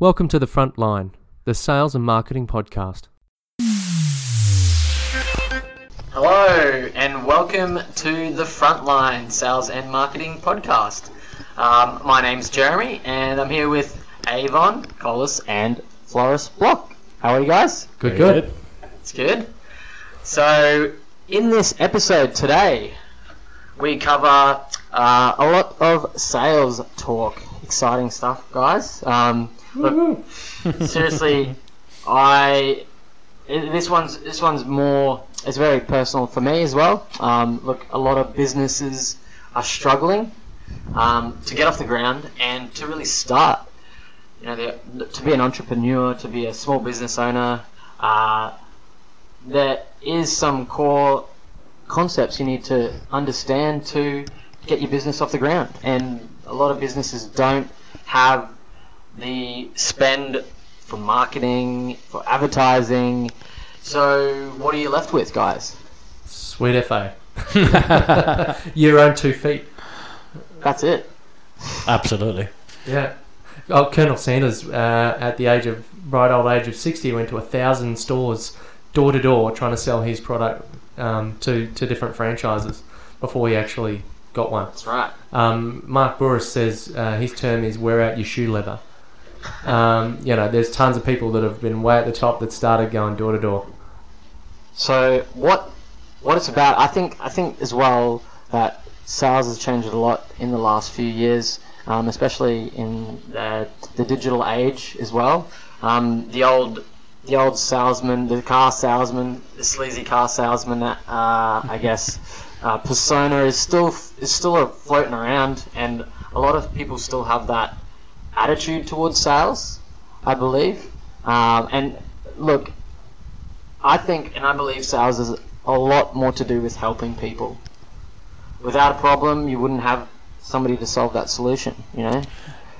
Welcome to The Front Line, the sales and marketing podcast. Hello, and welcome to the Frontline Sales and Marketing Podcast. Um, my name's Jeremy, and I'm here with Avon, Collis, and Floris Block. How are you guys? Good, good. It's good. So, in this episode today, we cover uh, a lot of sales talk. Exciting stuff, guys. Um, look, seriously, I this one's this one's more. It's very personal for me as well. Um, look, a lot of businesses are struggling um, to get off the ground and to really start. You know, to be an entrepreneur, to be a small business owner, uh, there is some core concepts you need to understand to get your business off the ground. And a lot of businesses don't have the spend for marketing, for advertising. So, what are you left with, guys? Sweet FA. Your own two feet. That's it. Absolutely. Yeah. Oh, Colonel Sanders, uh, at the age of right old age of sixty, went to a thousand stores, door to door, trying to sell his product um, to to different franchises before he actually got one. That's right. Um, Mark Bouris says uh, his term is wear out your shoe leather. Um, you know, there's tons of people that have been way at the top that started going door to door. So, what what it's about? I think I think as well that sales has changed a lot in the last few years, um, especially in the, the digital age as well. Um, the old the old salesman, the car salesman, the sleazy car salesman, uh, I guess, uh, persona is still is still floating around, and a lot of people still have that attitude towards sales. I believe, um, and look, I think and I believe sales is a lot more to do with helping people. Without a problem, you wouldn't have somebody to solve that solution. You know.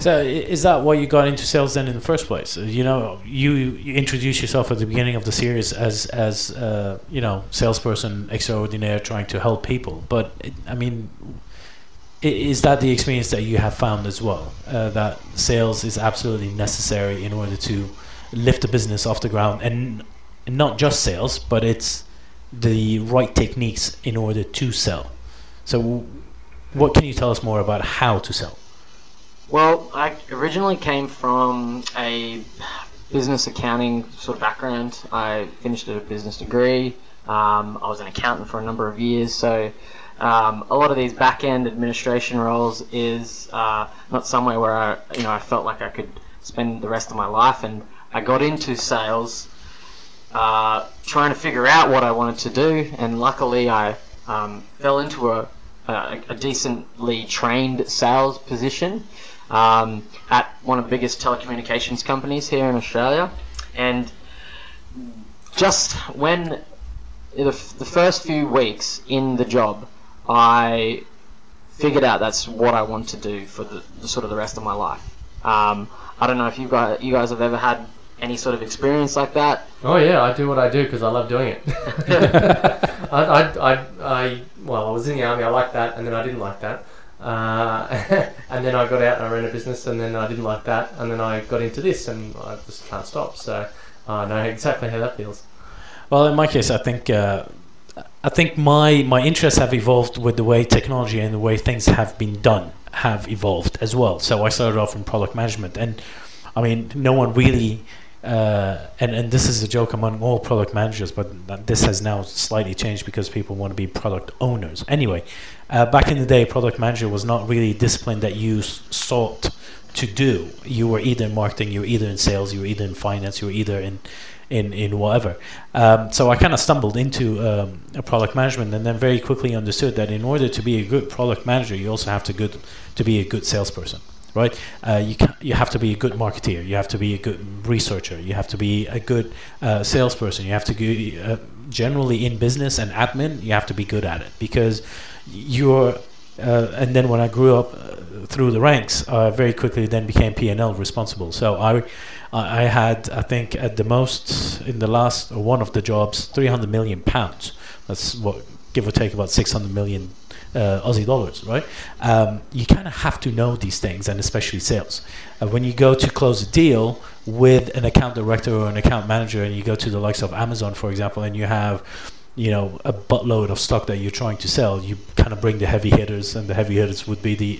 So is that why you got into sales then in the first place? Uh, You know, you, you introduced yourself at the beginning of the series as as uh, you know salesperson extraordinaire trying to help people. But it, I mean, is that the experience that you have found as well? Uh, that sales is absolutely necessary in order to lift the business off the ground, and, not just sales, but it's the right techniques in order to sell. So, what can you tell us more about how to sell? Well, I originally came from a business accounting sort of background. I finished a business degree. Um, I was an accountant for a number of years, so um, a lot of these back end administration roles is uh, not somewhere where I, you know, I felt like I could spend the rest of my life. And I got into sales, uh, trying to figure out what I wanted to do, and luckily I um, fell into a, a, a decently trained sales position um, at one of the biggest telecommunications companies here in Australia. And just when the, the first few weeks in the job, I figured out that's what I want to do for the, the sort of the rest of my life. Um, I don't know if you guys, you guys have ever had any sort of experience like that. Oh yeah, I do what I do because I love doing it. I, I, I, I, well, I was in the army. I liked that, and then I didn't like that. Uh, and then I got out and I ran a business, and then I didn't like that, and then I got into this, and I just can't stop. So I know exactly how that feels. Well, in my case, I think uh, I think my my interests have evolved with the way technology and the way things have been done have evolved as well. So I started off in product management, and I mean, no one really. Uh, and and this is a joke among all product managers, but this has now slightly changed because people want to be product owners. Anyway, uh, back in the day, product manager was not really a discipline that you s- sought to do. You were either in marketing, you were either in sales, you were either in finance, you were either in in in whatever. Um, so I kind of stumbled into um, a product management, and then very quickly understood that in order to be a good product manager, you also have to good to be a good salesperson, right? Uh, you can, you have to be a good marketeer, you have to be a good researcher, you have to be a good uh, salesperson, you have to be uh, generally in business and admin, you have to be good at it because you're. Uh, and then when I grew up uh, through the ranks, I very quickly then became P and L responsible. So I I I had, I think, at the most in the last one of the jobs, 300 million pounds. That's what, give or take, about 600 million uh, Aussie dollars, right? Um, you kind of have to know these things, and especially sales. Uh, when you go to close a deal, with an account director or an account manager, and you go to the likes of Amazon, for example, and you have you know a buttload of stock that you're trying to sell you kind of bring the heavy hitters and the heavy hitters would be the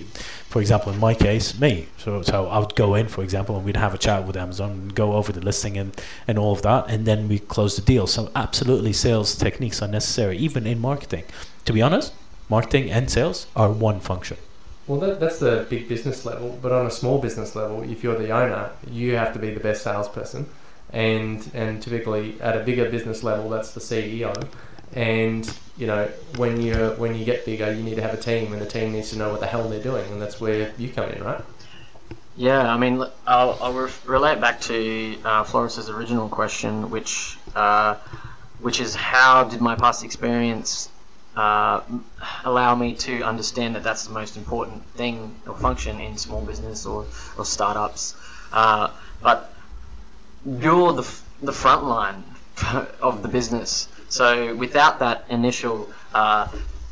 for example in my case me. So so I would go in for example and we'd have a chat with Amazon go over the listing and and all of that and then we close the deal. So absolutely sales techniques are necessary even in marketing. To be honest marketing and sales are one function. Well, that, that's the big business level, but on a small business level, if you're the owner, you have to be the best salesperson, and and typically at a bigger business level, that's the CEO, and you know when you when you get bigger, you need to have a team, and the team needs to know what the hell they're doing, and that's where you come in, right? Yeah, I mean, I'll, I'll re- relate back to uh, Floris's original question, which uh, which is how did my past experience uh, allow me to understand that that's the most important thing or function in small business or, or startups. Uh, but you're the, the front line of the business. So without that initial uh,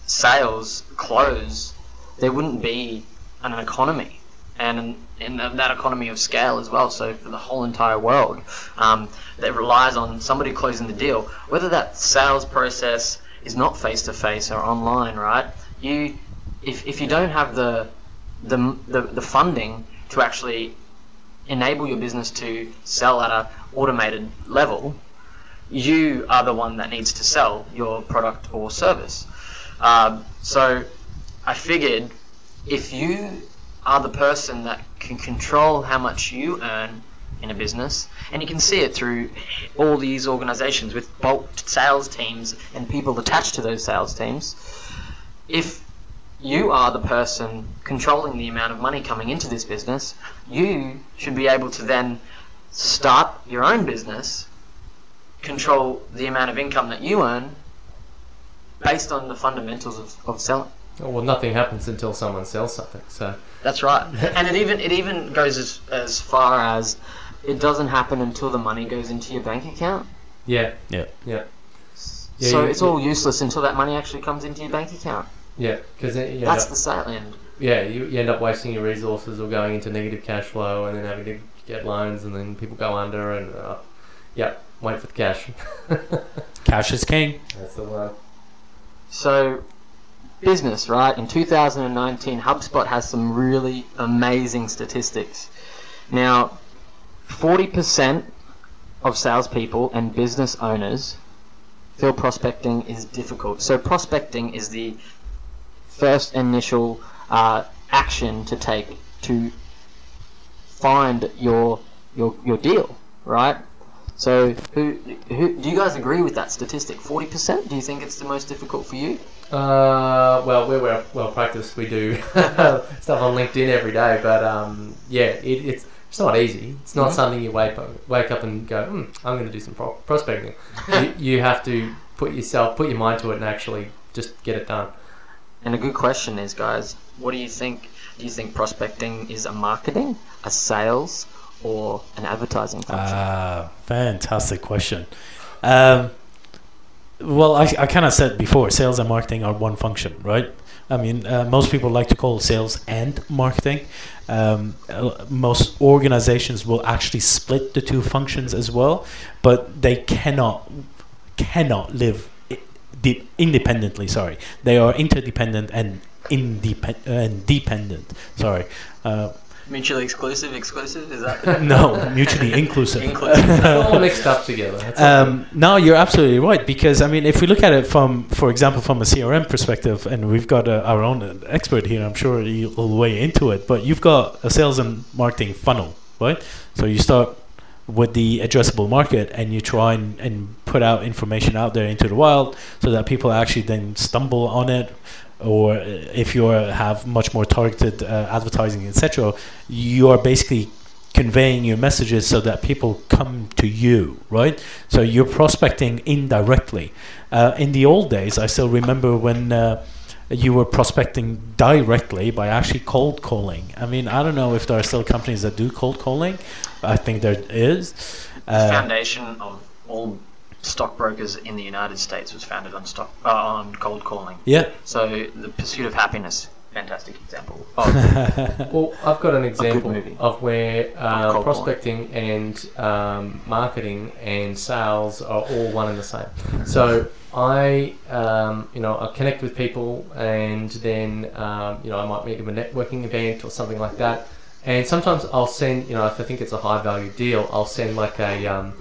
sales close, there wouldn't be an economy and in that economy of scale as well. So for the whole entire world, um, that relies on somebody closing the deal, whether that sales process is not face to face or online, right? You, if, if you don't have the, the the the funding to actually enable your business to sell at a automated level, you are the one that needs to sell your product or service. Um, so I figured if you are the person that can control how much you earn in a business, and you can see it through all these organizations with bulk sales teams and people attached to those sales teams. If you are the person controlling the amount of money coming into this business, you should be able to then start your own business, control the amount of income that you earn based on the fundamentals of, of selling. Well, nothing happens until someone sells something. So That's right. and it even it even goes as, as far as it doesn't happen until the money goes into your bank account. yeah, yeah yeah, Yeah, so you- it's all useless until that money actually comes into your bank account. yeah, because you That's up, the sale end. yeah you, you end up wasting your resources or going into negative cash flow and then having to get loans and then people go under and uh, yeah, wait for the cash. cash is king That's the one. So, business, right? In 2019, HubSpot has some really amazing statistics. Now, 40% of salespeople and business owners feel prospecting is difficult. So, prospecting is the first initial uh, action to take to find your your your deal, right? So, who, who do you guys agree with that statistic? Forty percent? Do you think it's the most difficult for you? Uh, well, we're well, well practiced. We do stuff on LinkedIn every day, but um, yeah, it, it's it's not easy. It's not Mhm. something you wake up, wake up and go, hmm, I'm going to do some pro- prospecting. you, you have to put yourself, put your mind to it, and actually just get it done. And a good question is, guys, what do you think? Do you think prospecting is a marketing, a sales, or an advertising function? Ah, fantastic question. Um, well, I, I kind of said before, sales and marketing are one function, right? I mean, uh, most people like to call sales and marketing. Um, uh, most organizations will actually split the two functions as well, but they cannot cannot live de- independently. Sorry, they are interdependent and independent and dependent. Sorry. Uh, Mutually exclusive, exclusive? Is that? no, mutually inclusive. Inclusive. All mixed up together. Um, no, you're absolutely right because I mean, if we look at it from, for example, from a CRM perspective, and we've got uh our own expert here, I'm sure he'll weigh into it. But you've got a sales and marketing funnel, right? So you start with the addressable market, and you try and, and put out information out there into the wild, so that people actually then stumble on it. Or uh, if you have much more targeted uh, advertising, etc., you are basically conveying your messages so that people come to you, right? So you're prospecting indirectly. Uh, in the old days, I still remember when uh, you were prospecting directly by actually cold calling. I mean, I don't know if there are still companies that do cold calling. I think there is. Uh, foundation of all stockbrokers in the United States was founded on stock uh, on cold calling. yeah, So the pursuit of happiness. fantastic example. Of, Well, I've got an example of where uh, cold prospecting and um, marketing and sales are all one and the same. So I, um, you know, I connect with people, and then um, you know I might meet them at a networking event or something like that. And sometimes I'll send, you know, if I think it's a high value deal, I'll send like a um,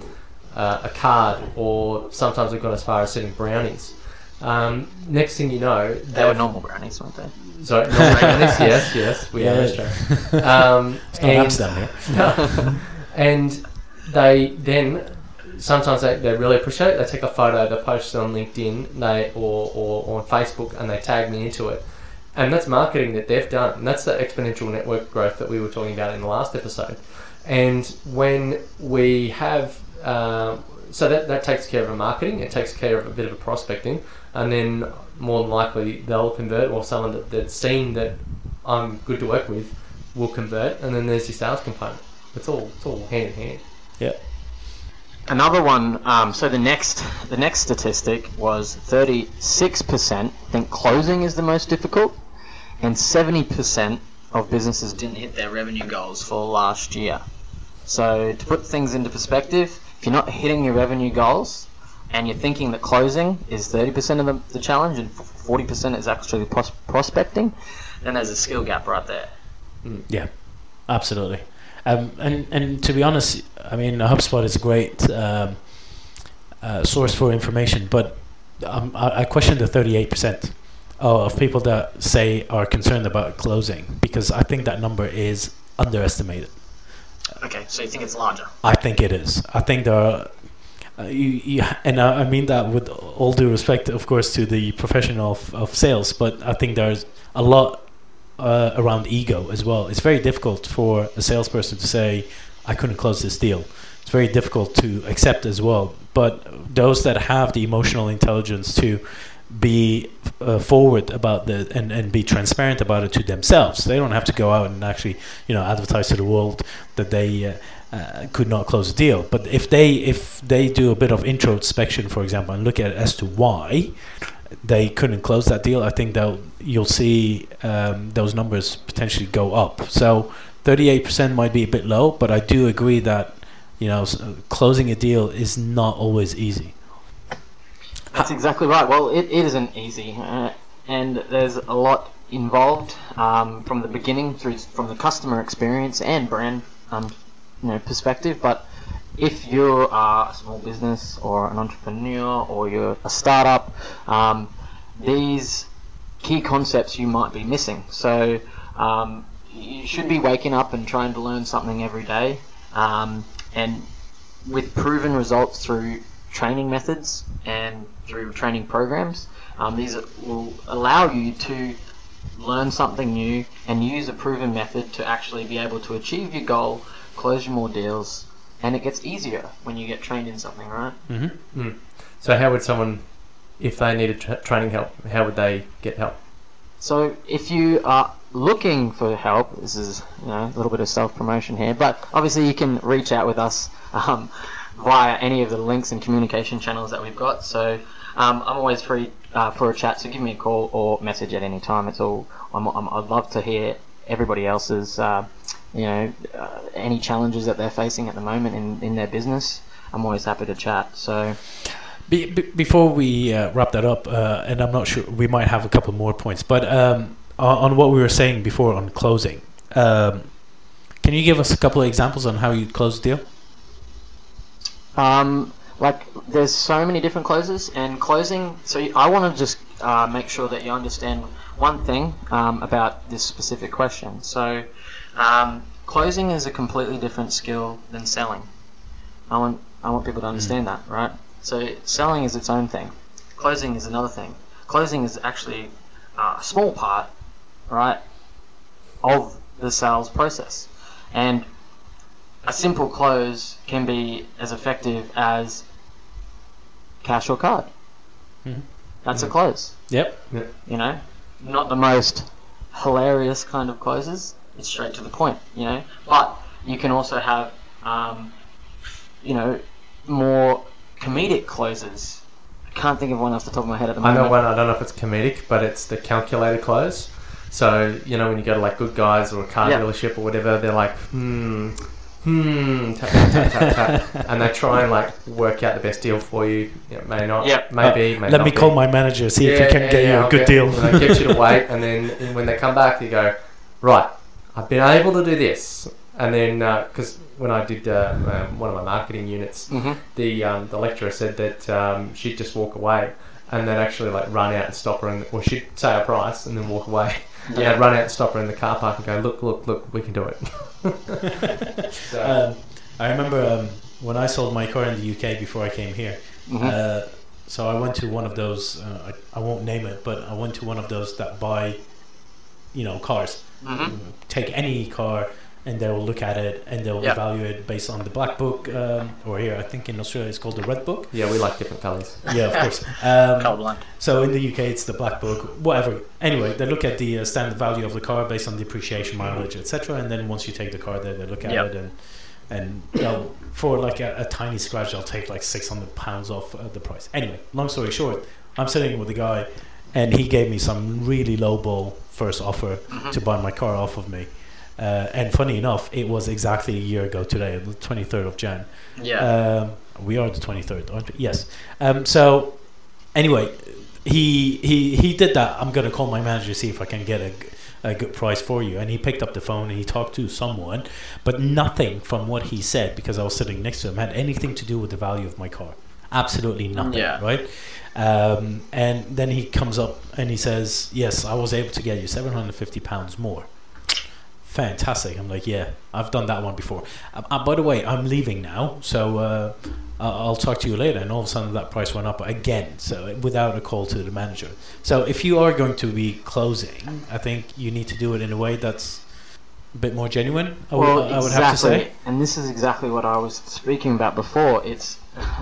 uh, a card, or sometimes we've gone as far as sending brownies. Um, next thing you know, they were they've- normal brownies, weren't they? Sorry, normal brownies. yes, yes, we are Yeah. Australian. Um, It's not and- Amsterdam here. and they then sometimes they, they really appreciate it. They take a photo, they post it on LinkedIn, they or, or, or on Facebook, and they tag me into it. And that's marketing that they've done. And that's the exponential network growth that we were talking about in the last episode. And when we have, um, so that, that takes care of a marketing, it takes care of a bit of a prospecting, and then more than likely they'll convert, or someone that, that's seen that I'm good to work with will convert, and then there's your sales component. It's all it's all hand in hand. Yeah. Another one. Um, so the next, the next statistic was thirty-six percent think closing is the most difficult, and seventy percent of businesses didn't hit their revenue goals for last year. So to put things into perspective, if you're not hitting your revenue goals, and you're thinking that closing is thirty percent of the, the challenge and forty percent is actually pros- prospecting, then there's a skill gap right there. Yeah, absolutely. Um, and and to be honest, I mean, HubSpot is a great um, uh, source for information, but um, I, I question the thirty-eight percent of people that say are concerned about closing because I think that number is underestimated. Okay, so you think it's larger? I think it is. I think there are. Uh, you, you, and I, I mean that with all due respect, of course, to the profession of, of sales, but I think there's a lot uh, around ego as well. It's very difficult for a salesperson to say, I couldn't close this deal. It's very difficult to accept as well. But those that have the emotional intelligence to be uh, forward about the and, and be transparent about it to themselves. They don't have to go out and actually, you know, advertise to the world that they uh, uh, could not close a deal. But if they if they do a bit of introspection, for example, and look at as to why they couldn't close that deal, I think that you'll see um, those numbers potentially go up. So 38% might be a bit low, but I do agree that you know closing a deal is not always easy. That's exactly right. Well, it, it isn't easy, uh, and there's a lot involved um, from the beginning through from the customer experience and brand um, you know perspective. But if you are a small business or an entrepreneur or you're a startup, um, these key concepts you might be missing. So um, you should be waking up and trying to learn something every day, um, and with proven results through training methods and through training programs. Um, these will allow you to learn something new and use a proven method to actually be able to achieve your goal, close your more deals, and it gets easier when you get trained in something, right? Mm-hmm. So how would someone, if they needed tra- training help, how would they get help? So if you are looking for help, this is you know a little bit of self promotion here, but obviously you can reach out with us um, via any of the links and communication channels that we've got. So um, I'm always free uh, for a chat, so give me a call or message at any time. It's all I'm, I'm, I'd love to hear everybody else's uh, you know uh, any challenges that they're facing at the moment in, in their business. I'm always happy to chat. So Be, be, before we uh, wrap that up, uh, and I'm not sure, we might have a couple more points, but um, on, on what we were saying before on closing, um, can you give us a couple of examples on how you close a deal? Um, like there's so many different closes and closing. So I want to just uh, make sure that you understand one thing um, about this specific question. So um, closing is a completely different skill than selling. I want I want people to understand that, right? So selling is its own thing. Closing is another thing. Closing is actually uh, a small part, right, of the sales process, and a simple close can be as effective as cash or card. Mhm. That's a close. Yep. You know, not the most hilarious kind of closes. It's straight to the point. You know, but you can also have, um, you know, more comedic closes. I can't think of one off the top of my head at the moment. I moment. know one. I don't know if it's comedic, but it's the calculator close. So you know when you go to like Good Guys or a car Yeah. dealership or whatever, they're like, hmm, hmm, tap tap tap tap, tap, and they try and like work out the best deal for you. Yeah, may not, Yep. maybe, may Let not me be. call my manager, see if he can yeah, get yeah, you a I'll good get- deal. you know, get you to wait, and then when they come back, you go, right, I've been able to do this, and then because when I did uh, um, one of my marketing units, hmm the um, the lecturer said that um, she'd just walk away, and they'd actually like run out and stop her, in the, or she'd say a price and then walk away, and Yeah. they'd run out and stop her in the car park and go, look, look, look, we can do it. so, Um, I remember um, when I sold my car in the UK before I came here. hmm Uh, so I went to one of those. Uh, I, I won't name it, but I went to one of those that buy, you know, cars. hmm Take any car, and they'll look at it and they'll Yeah. evaluate based on the black book, um, or here I think in Australia it's called the red book. yeah, we like different colours. Yeah, of course. Um, Colorblind. so in the UK, it's the black book, whatever. Anyway, they look at the uh, standard value of the car based on depreciation, mileage, etc. And then once you take the car there, they look at Yep. it and and you know, for like a, a tiny scratch, they'll take like six hundred pounds off uh, the price. Anyway, long story short, I'm sitting with a guy, and he gave me some really low ball first offer Mhm. to buy my car off of me. Uh, and funny enough, it was exactly a year ago today, the 23rd of Jan. Yeah. Um, we are the 23rd, aren't we? Yes. Um, so, anyway, he he he did that. I'm gonna call my manager to see if I can get a, a good price for you. And he picked up the phone and he talked to someone, but nothing from what he said because I was sitting next to him had anything to do with the value of my car. Absolutely nothing. Yeah. Right. Um, and then he comes up and he says, "Yes, I was able to get you 750 pounds more." Fantastic. I'm like, yeah, I've done that one before. Uh, uh, by the way, I'm leaving now, so uh, I'll talk to you later. And all of a sudden, that price went up again, so without a call to the manager. So if you are going to be closing, I think you need to do it in a way that's a bit more genuine. I would, well, I would have to say. And this is exactly what I was speaking about before. It's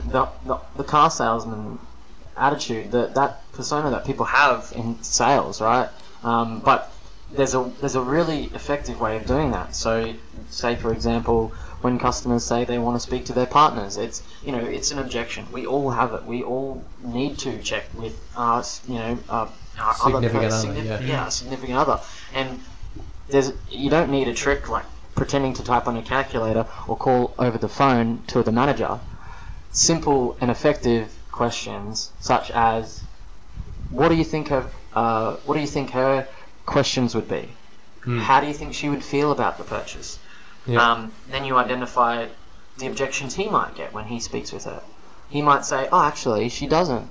the, the, the car salesman attitude, that that persona that people have in sales, right? Um, but there's a there's a really effective way of doing that. So, say for example, when customers say they want to speak to their partners, it's you know it's an objection. We all have it. We all need to check with our you know uh, our Significant other, other, significant, yeah. yeah, significant other, and there's you don't need a trick like pretending to type on a calculator or call over the phone to the manager. Simple and effective questions such as, "What do you think of? Uh, what do you think her questions would be? Hmm. How do you think she would feel about the purchase?" Yeah. Um, then you identify the objections he might get when he speaks with her. He might say, "Oh, actually, she doesn't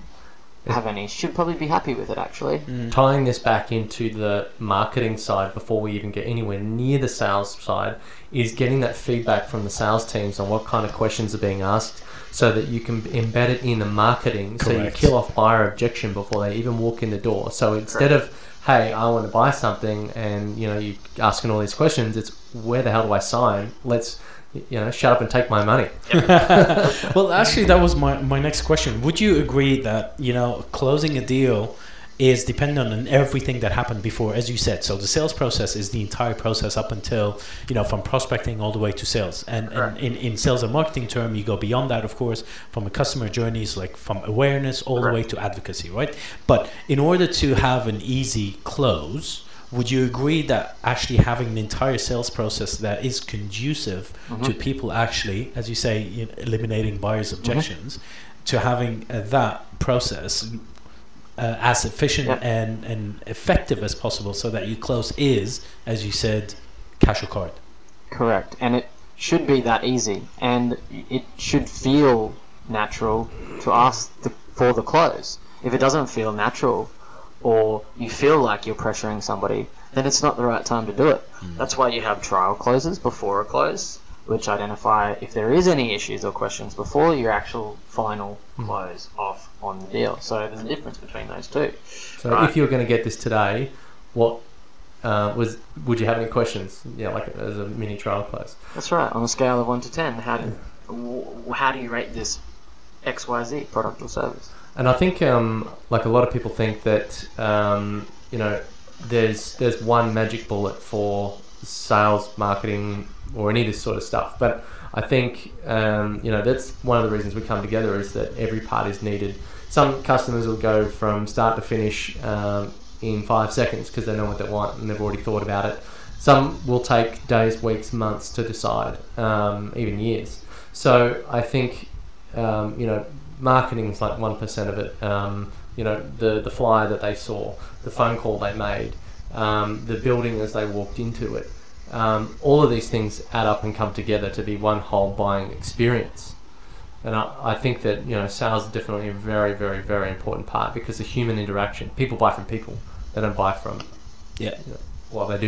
have any. She'd probably be happy with it, actually." tying this back into the marketing side before we even get anywhere near the sales side is getting that feedback from the sales teams on what kind of questions are being asked so that you can embed it in the marketing so you kill off buyer objection before they even walk in the door so instead of hey i want to buy something and you know you asking all these questions it's where the hell do i sign? Let's you know shut up and take my money. Well, actually, that was my, my next question. Would you agree that you know closing a deal is dependent on everything that happened before, as you said? So the sales process is the entire process up until you know from prospecting all the way to sales. And, and in, in sales and marketing term, you go beyond that, of course, from a customer journey journeys like from awareness all the way to advocacy, right? But in order to have an easy close. Would you agree that actually having an entire sales process that is conducive Mm-hmm. to people actually, as you say, you know, eliminating buyers' objections, to having uh, that process uh, as efficient Yeah. and, and effective as possible so that you close is, as you said, cash or card. Correct, and it should be that easy, and it should feel natural to ask the, for the close. If it doesn't feel natural, or you feel like you're pressuring somebody, then it's not the right time to do it. That's why you have trial closes before a close, which identify if there is any issues or questions before your actual final close off on the deal. So there's a difference between those two. so Right. if you're going to get this today what uh, was would you have any questions yeah like as a mini trial close That's right. On a scale of one to ten, how do w- how do you rate this X Y Z product or service? And I think, um, like a lot of people think that, um, you know, there's there's one magic bullet for sales, marketing, or any of this sort of stuff. But I think, um, you know, that's one of the reasons we come together is that every part is needed. Some customers will go from start to finish um, in five seconds because they know what they want and they've already thought about it. Some will take days, weeks, months to decide, um, even years. So I think um, you know marketing is like one percent of it. Um, you know the the flyer that they saw, the phone call they made, um, the building as they walked into it. Um, all of these things add up and come together to be one whole buying experience. And I, I think that you know sales is definitely a very, very, very important part because the human interaction. People buy from people; they don't buy from. Yeah. You know, well, they do